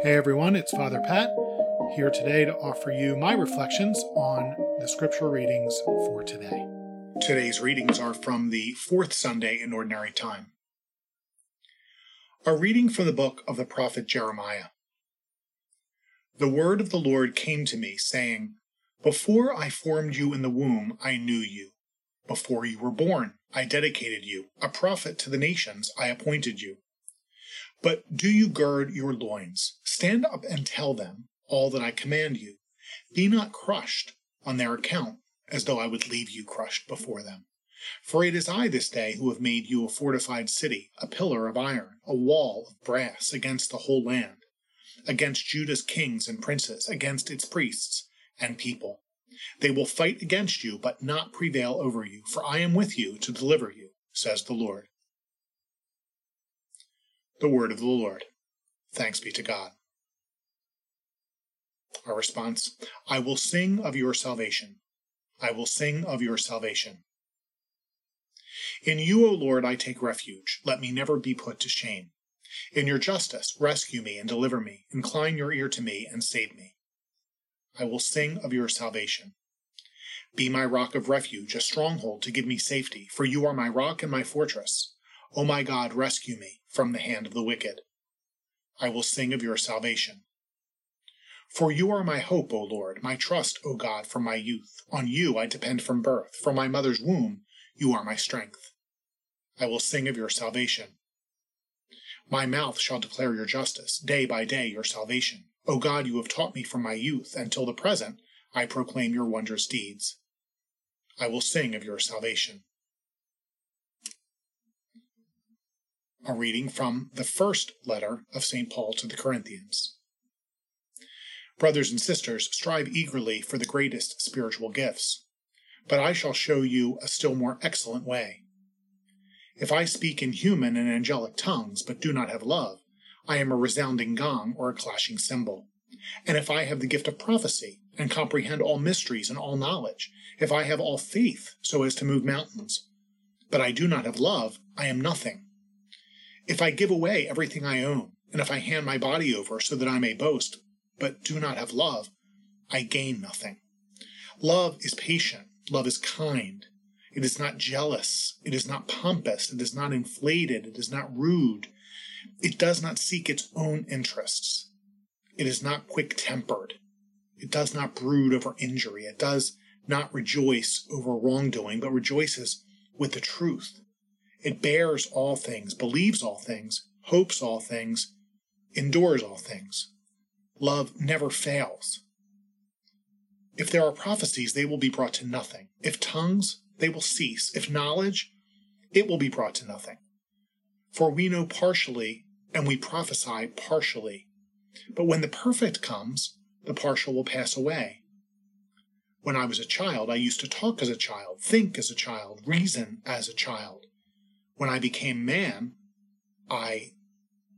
Hey everyone, it's Father Pat here today to offer you my reflections on the scripture readings for today. Today's readings are from the fourth Sunday in Ordinary Time. A reading from the book of the prophet Jeremiah. The word of the Lord came to me, saying, Before I formed you in the womb, I knew you. Before you were born, I dedicated you. A prophet to the nations, I appointed you. But do you gird your loins, stand up and tell them all that I command you. Be not crushed on their account, as though I would leave you crushed before them. For it is I this day who have made you a fortified city, a pillar of iron, a wall of brass against the whole land, against Judah's kings and princes, against its priests and people. They will fight against you, but not prevail over you, for I am with you to deliver you, says the Lord. The word of the Lord. Thanks be to God. Our response I will sing of your salvation. I will sing of your salvation. In you, O Lord, I take refuge. Let me never be put to shame. In your justice, rescue me and deliver me. Incline your ear to me and save me. I will sing of your salvation. Be my rock of refuge, a stronghold to give me safety, for you are my rock and my fortress. O my God, rescue me from the hand of the wicked. I will sing of your salvation. For you are my hope, O Lord, my trust, O God, from my youth. On you I depend from birth. From my mother's womb, you are my strength. I will sing of your salvation. My mouth shall declare your justice, day by day your salvation. O God, you have taught me from my youth, until the present I proclaim your wondrous deeds. I will sing of your salvation. A reading from the first letter of St. Paul to the Corinthians. Brothers and sisters, strive eagerly for the greatest spiritual gifts, but I shall show you a still more excellent way. If I speak in human and angelic tongues, but do not have love, I am a resounding gong or a clashing cymbal. And if I have the gift of prophecy, and comprehend all mysteries and all knowledge, if I have all faith so as to move mountains, but I do not have love, I am nothing. If I give away everything I own, and if I hand my body over so that I may boast, but do not have love, I gain nothing. Love is patient. Love is kind. It is not jealous. It is not pompous. It is not inflated. It is not rude. It does not seek its own interests. It is not quick tempered. It does not brood over injury. It does not rejoice over wrongdoing, but rejoices with the truth. It bears all things, believes all things, hopes all things, endures all things. Love never fails. If there are prophecies, they will be brought to nothing. If tongues, they will cease. If knowledge, it will be brought to nothing. For we know partially, and we prophesy partially. But when the perfect comes, the partial will pass away. When I was a child, I used to talk as a child, think as a child, reason as a child. When I became man, I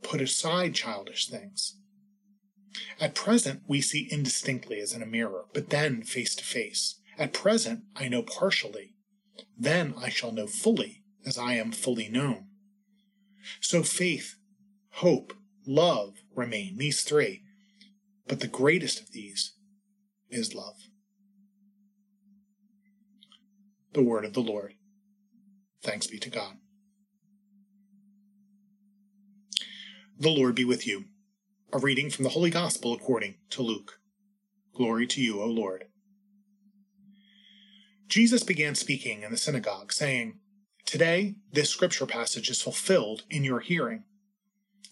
put aside childish things. At present, we see indistinctly as in a mirror, but then face to face. At present, I know partially. Then I shall know fully, as I am fully known. So faith, hope, love remain, these three. But the greatest of these is love. The word of the Lord. Thanks be to God. The Lord be with you. A reading from the Holy Gospel according to Luke. Glory to you, O Lord. Jesus began speaking in the synagogue, saying, Today this scripture passage is fulfilled in your hearing.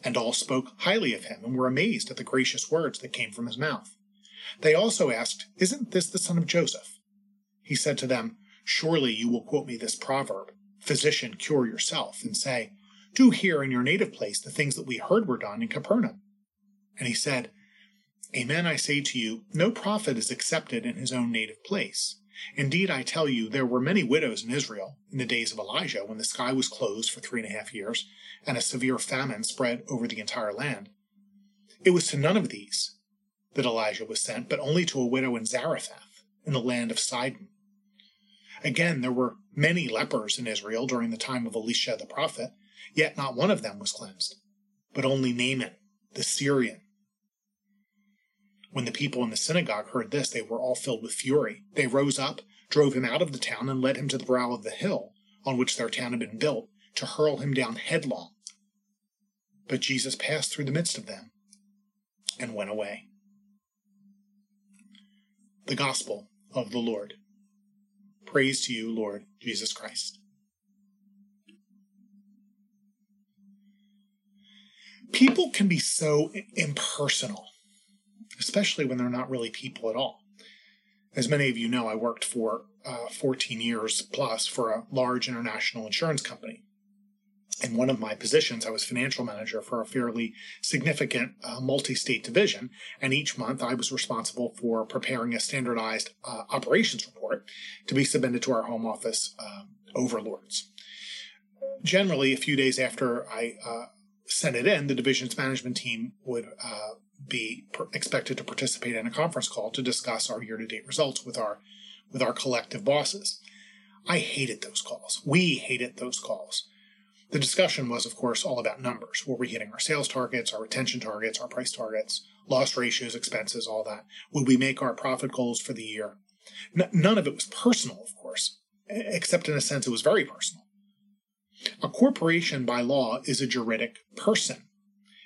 And all spoke highly of him and were amazed at the gracious words that came from his mouth. They also asked, Isn't this the son of Joseph? He said to them, Surely you will quote me this proverb, Physician, cure yourself, and say, do here in your native place the things that we heard were done in Capernaum. And he said, Amen, I say to you, no prophet is accepted in his own native place. Indeed, I tell you, there were many widows in Israel in the days of Elijah when the sky was closed for three and a half years and a severe famine spread over the entire land. It was to none of these that Elijah was sent, but only to a widow in Zarephath in the land of Sidon. Again, there were many lepers in Israel during the time of Elisha the prophet, Yet not one of them was cleansed, but only Naaman, the Syrian, When the people in the synagogue heard this, they were all filled with fury. They rose up, drove him out of the town, and led him to the brow of the hill on which their town had been built, to hurl him down headlong. But Jesus passed through the midst of them and went away. The Gospel of the Lord. Praise to you, Lord Jesus Christ. People can be so impersonal, especially when they're not really people at all. As many of you know, I worked for uh, 14 years plus for a large international insurance company. In one of my positions, I was financial manager for a fairly significant uh, multi state division. And each month, I was responsible for preparing a standardized uh, operations report to be submitted to our home office uh, overlords. Generally, a few days after I uh, sent it in, the division's management team would uh, be per- expected to participate in a conference call to discuss our year-to-date results with our with our collective bosses. I hated those calls. We hated those calls. The discussion was, of course, all about numbers. Were we hitting our sales targets, our retention targets, our price targets, loss ratios, expenses, all that? Would we make our profit goals for the year? N- none of it was personal, of course, except in a sense it was very personal. A corporation by law is a juridic person.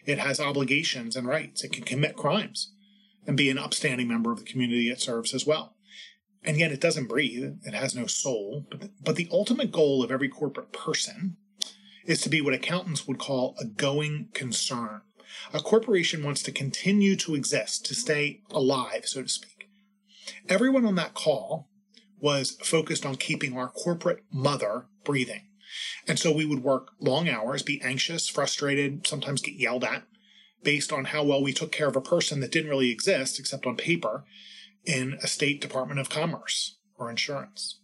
It has obligations and rights. It can commit crimes and be an upstanding member of the community it serves as well. And yet it doesn't breathe. It has no soul. But the, but the ultimate goal of every corporate person is to be what accountants would call a going concern. A corporation wants to continue to exist, to stay alive, so to speak. Everyone on that call was focused on keeping our corporate mother breathing. And so we would work long hours, be anxious, frustrated, sometimes get yelled at based on how well we took care of a person that didn't really exist except on paper in a state department of commerce or insurance.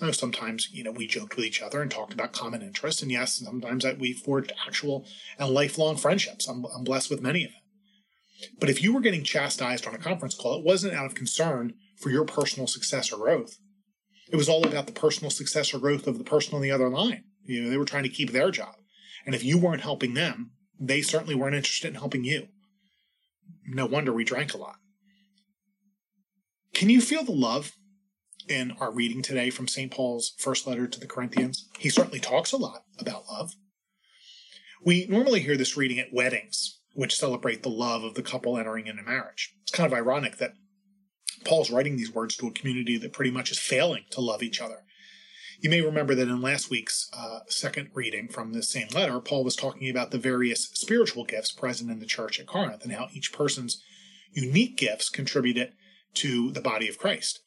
know sometimes, you know, we joked with each other and talked about common interests. And yes, sometimes we forged actual and lifelong friendships. I'm, I'm blessed with many of them. But if you were getting chastised on a conference call, it wasn't out of concern for your personal success or growth. It was all about the personal success or growth of the person on the other line. You know, they were trying to keep their job. And if you weren't helping them, they certainly weren't interested in helping you. No wonder we drank a lot. Can you feel the love in our reading today from St. Paul's first letter to the Corinthians? He certainly talks a lot about love. We normally hear this reading at weddings, which celebrate the love of the couple entering into marriage. It's kind of ironic that Paul's writing these words to a community that pretty much is failing to love each other. You may remember that in last week's uh, second reading from this same letter, Paul was talking about the various spiritual gifts present in the church at Corinth and how each person's unique gifts contributed to the body of Christ.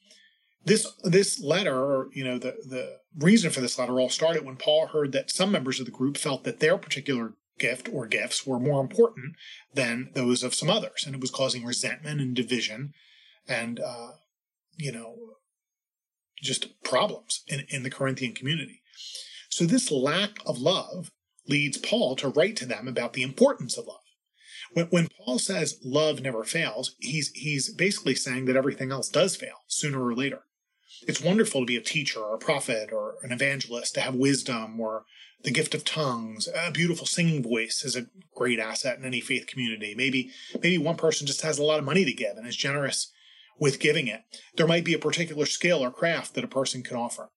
This this letter, or you know, the the reason for this letter all started when Paul heard that some members of the group felt that their particular gift or gifts were more important than those of some others, and it was causing resentment and division and uh, you know just problems in, in the Corinthian community. So this lack of love leads Paul to write to them about the importance of love. When, when Paul says love never fails, he's he's basically saying that everything else does fail sooner or later. It's wonderful to be a teacher or a prophet or an evangelist, to have wisdom or the gift of tongues. A beautiful singing voice is a great asset in any faith community. Maybe maybe one person just has a lot of money to give and is generous with giving it. There might be a particular skill or craft that a person can offer.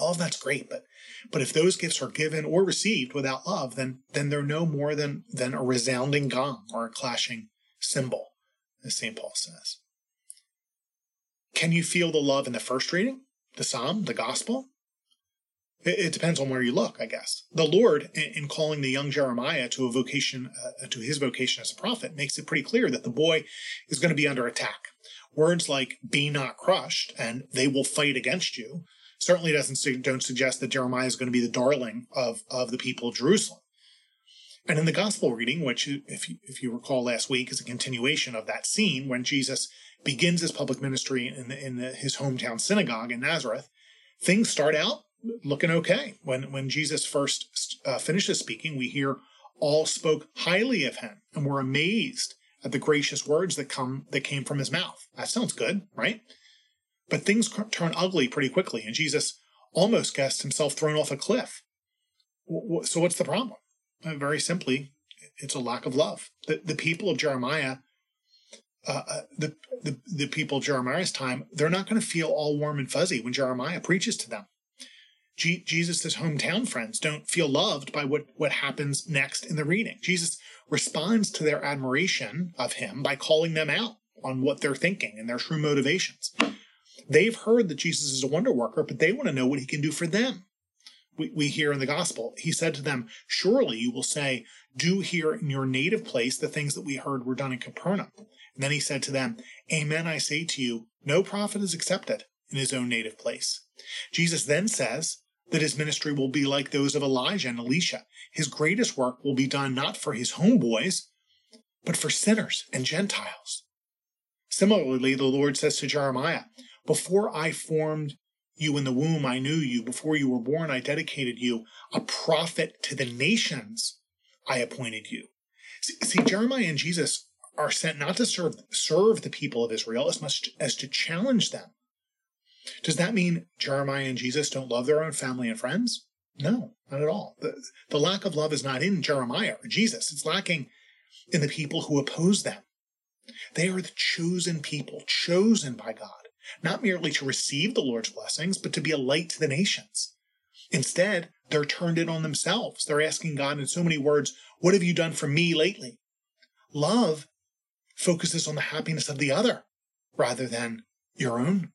All of that's great, but but if those gifts are given or received without love, then then they're no more than than a resounding gong or a clashing cymbal, as St. Paul says. Can you feel the love in the first reading, the psalm, the gospel? It, it depends on where you look, I guess. The Lord, in, in calling the young Jeremiah to a vocation, uh, to his vocation as a prophet, makes it pretty clear that the boy is going to be under attack. Words like "be not crushed" and "they will fight against you" certainly doesn't don't suggest that Jeremiah is going to be the darling of of the people of Jerusalem. And in the gospel reading, which, if you, if you recall last week, is a continuation of that scene when Jesus begins his public ministry in, the, in the, his hometown synagogue in Nazareth, things start out looking okay. When when Jesus first uh, finishes speaking, we hear all spoke highly of him and were amazed at the gracious words that come that came from his mouth. That sounds good, right? But things turn ugly pretty quickly, and Jesus almost gets himself thrown off a cliff. So what's the problem? Uh, very simply, it's a lack of love. The, the people of Jeremiah uh, uh the, the the people of Jeremiah's time, they're not going to feel all warm and fuzzy when Jeremiah preaches to them. Jesus' hometown friends don't feel loved by what, what happens next in the reading. Jesus responds to their admiration of him by calling them out on what they're thinking and their true motivations. They've heard that Jesus is a wonder worker, but they want to know what he can do for them. We, we hear in the gospel, he said to them, Surely you will say, Do here in your native place the things that we heard were done in Capernaum. And then he said to them, Amen, I say to you, no prophet is accepted in his own native place. Jesus then says that his ministry will be like those of Elijah and Elisha. His greatest work will be done not for his homeboys, but for sinners and Gentiles. Similarly, the Lord says to Jeremiah, Before I formed you in the womb, I knew you. Before you were born, I dedicated you. A prophet to the nations, I appointed you. See, Jeremiah and Jesus are sent not to serve, serve the people of Israel as much as to challenge them. Does that mean Jeremiah and Jesus don't love their own family and friends? No, not at all. The, the lack of love is not in Jeremiah or Jesus. It's lacking in the people who oppose them. They are the chosen people, chosen by God, not merely to receive the Lord's blessings, but to be a light to the nations. Instead, they're turned in on themselves. They're asking God in so many words, What have you done for me lately? Love focuses on the happiness of the other rather than your own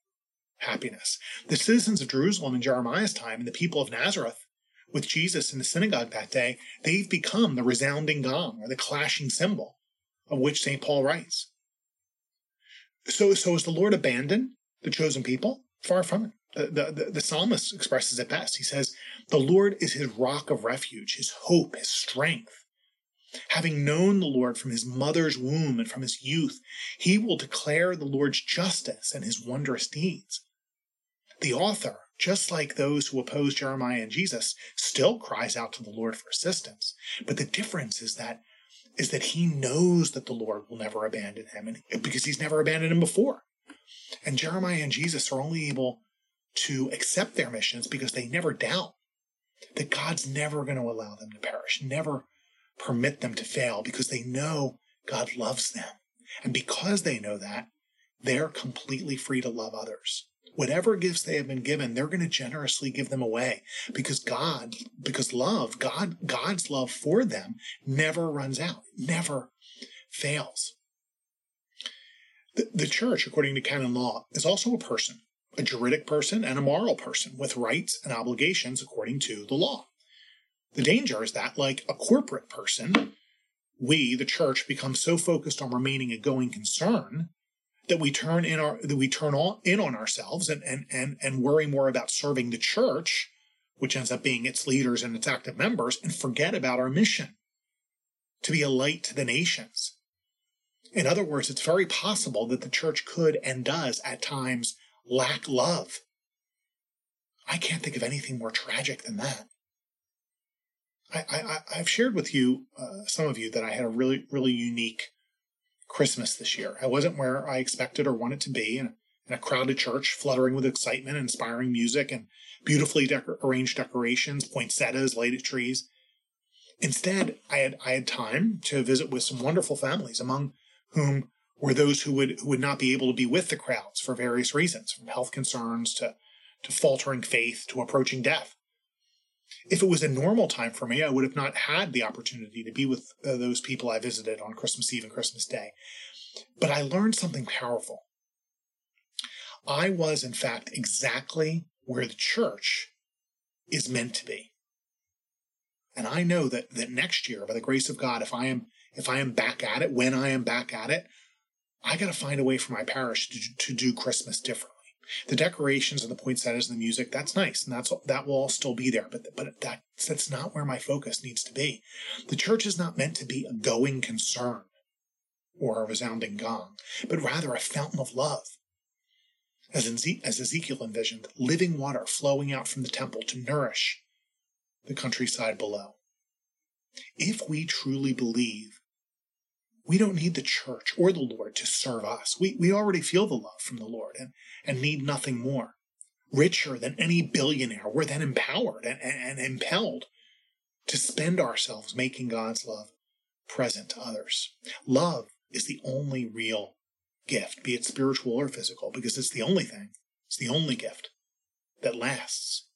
happiness. The citizens of Jerusalem in Jeremiah's time and the people of Nazareth with Jesus in the synagogue that day, they've become the resounding gong or the clashing cymbal of which St. Paul writes. So, so is the Lord abandoned the chosen people? Far from it. The, the, the psalmist expresses it best. He says, The Lord is his rock of refuge, his hope, his strength. Having known the Lord from his mother's womb and from his youth, he will declare the Lord's justice and his wondrous deeds. The author, just like those who oppose Jeremiah and Jesus, still cries out to the Lord for assistance. But the difference is that is that he knows that the Lord will never abandon him and, because he's never abandoned him before. And Jeremiah and Jesus are only able to accept their missions because they never doubt that God's never going to allow them to perish, never permit them to fail because they know God loves them. And because they know that, they're completely free to love others whatever gifts they have been given, they're going to generously give them away because God, because love, God, God's love for them never runs out, never fails. The, the church, according to canon law, is also a person, a juridic person and a moral person with rights and obligations according to the law. The danger is that, like a corporate person, we, the church, become so focused on remaining a going concern that we turn in our that we turn all in on ourselves and and and and worry more about serving the church, which ends up being its leaders and its active members, and forget about our mission to be a light to the nations. In other words, it's very possible that the church could and does at times lack love. I can't think of anything more tragic than that. I, I, I, have shared with you, uh, some of you, that I had a really, really unique Christmas this year. I wasn't where I expected or wanted to be in, in a crowded church, fluttering with excitement, inspiring music, and beautifully arranged decorations, poinsettias, lighted trees. Instead, I had I had time to visit with some wonderful families, among whom were those who would who would not be able to be with the crowds for various reasons, from health concerns to to faltering faith to approaching death. If it was a normal time for me, I would have not had the opportunity to be with uh, those people I visited on Christmas Eve and Christmas Day. But I learned something powerful. I was, in fact, exactly where the church is meant to be. And I know that, that next year, by the grace of God, if I am if I am back at it, when I am back at it, I got to find a way for my parish to, to do Christmas different. The decorations and the poinsettias and the music, that's nice, and that's that will all still be there. But but that that's not where my focus needs to be. The church is not meant to be a going concern or a resounding gong, but rather a fountain of love. As, as Ezekiel envisioned, living water flowing out from the temple to nourish the countryside below. If we truly believe we don't need the church or the Lord to serve us. We, we already feel the love from the Lord and, and need nothing more. Richer than any billionaire, we're then empowered and, and, and impelled to spend ourselves making God's love present to others. Love is the only real gift, be it spiritual or physical, because it's the only thing, it's the only gift that lasts.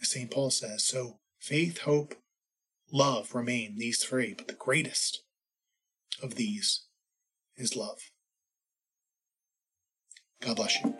As St. Paul says, so faith, hope, love remain these three, but the greatest of these is love. God bless you.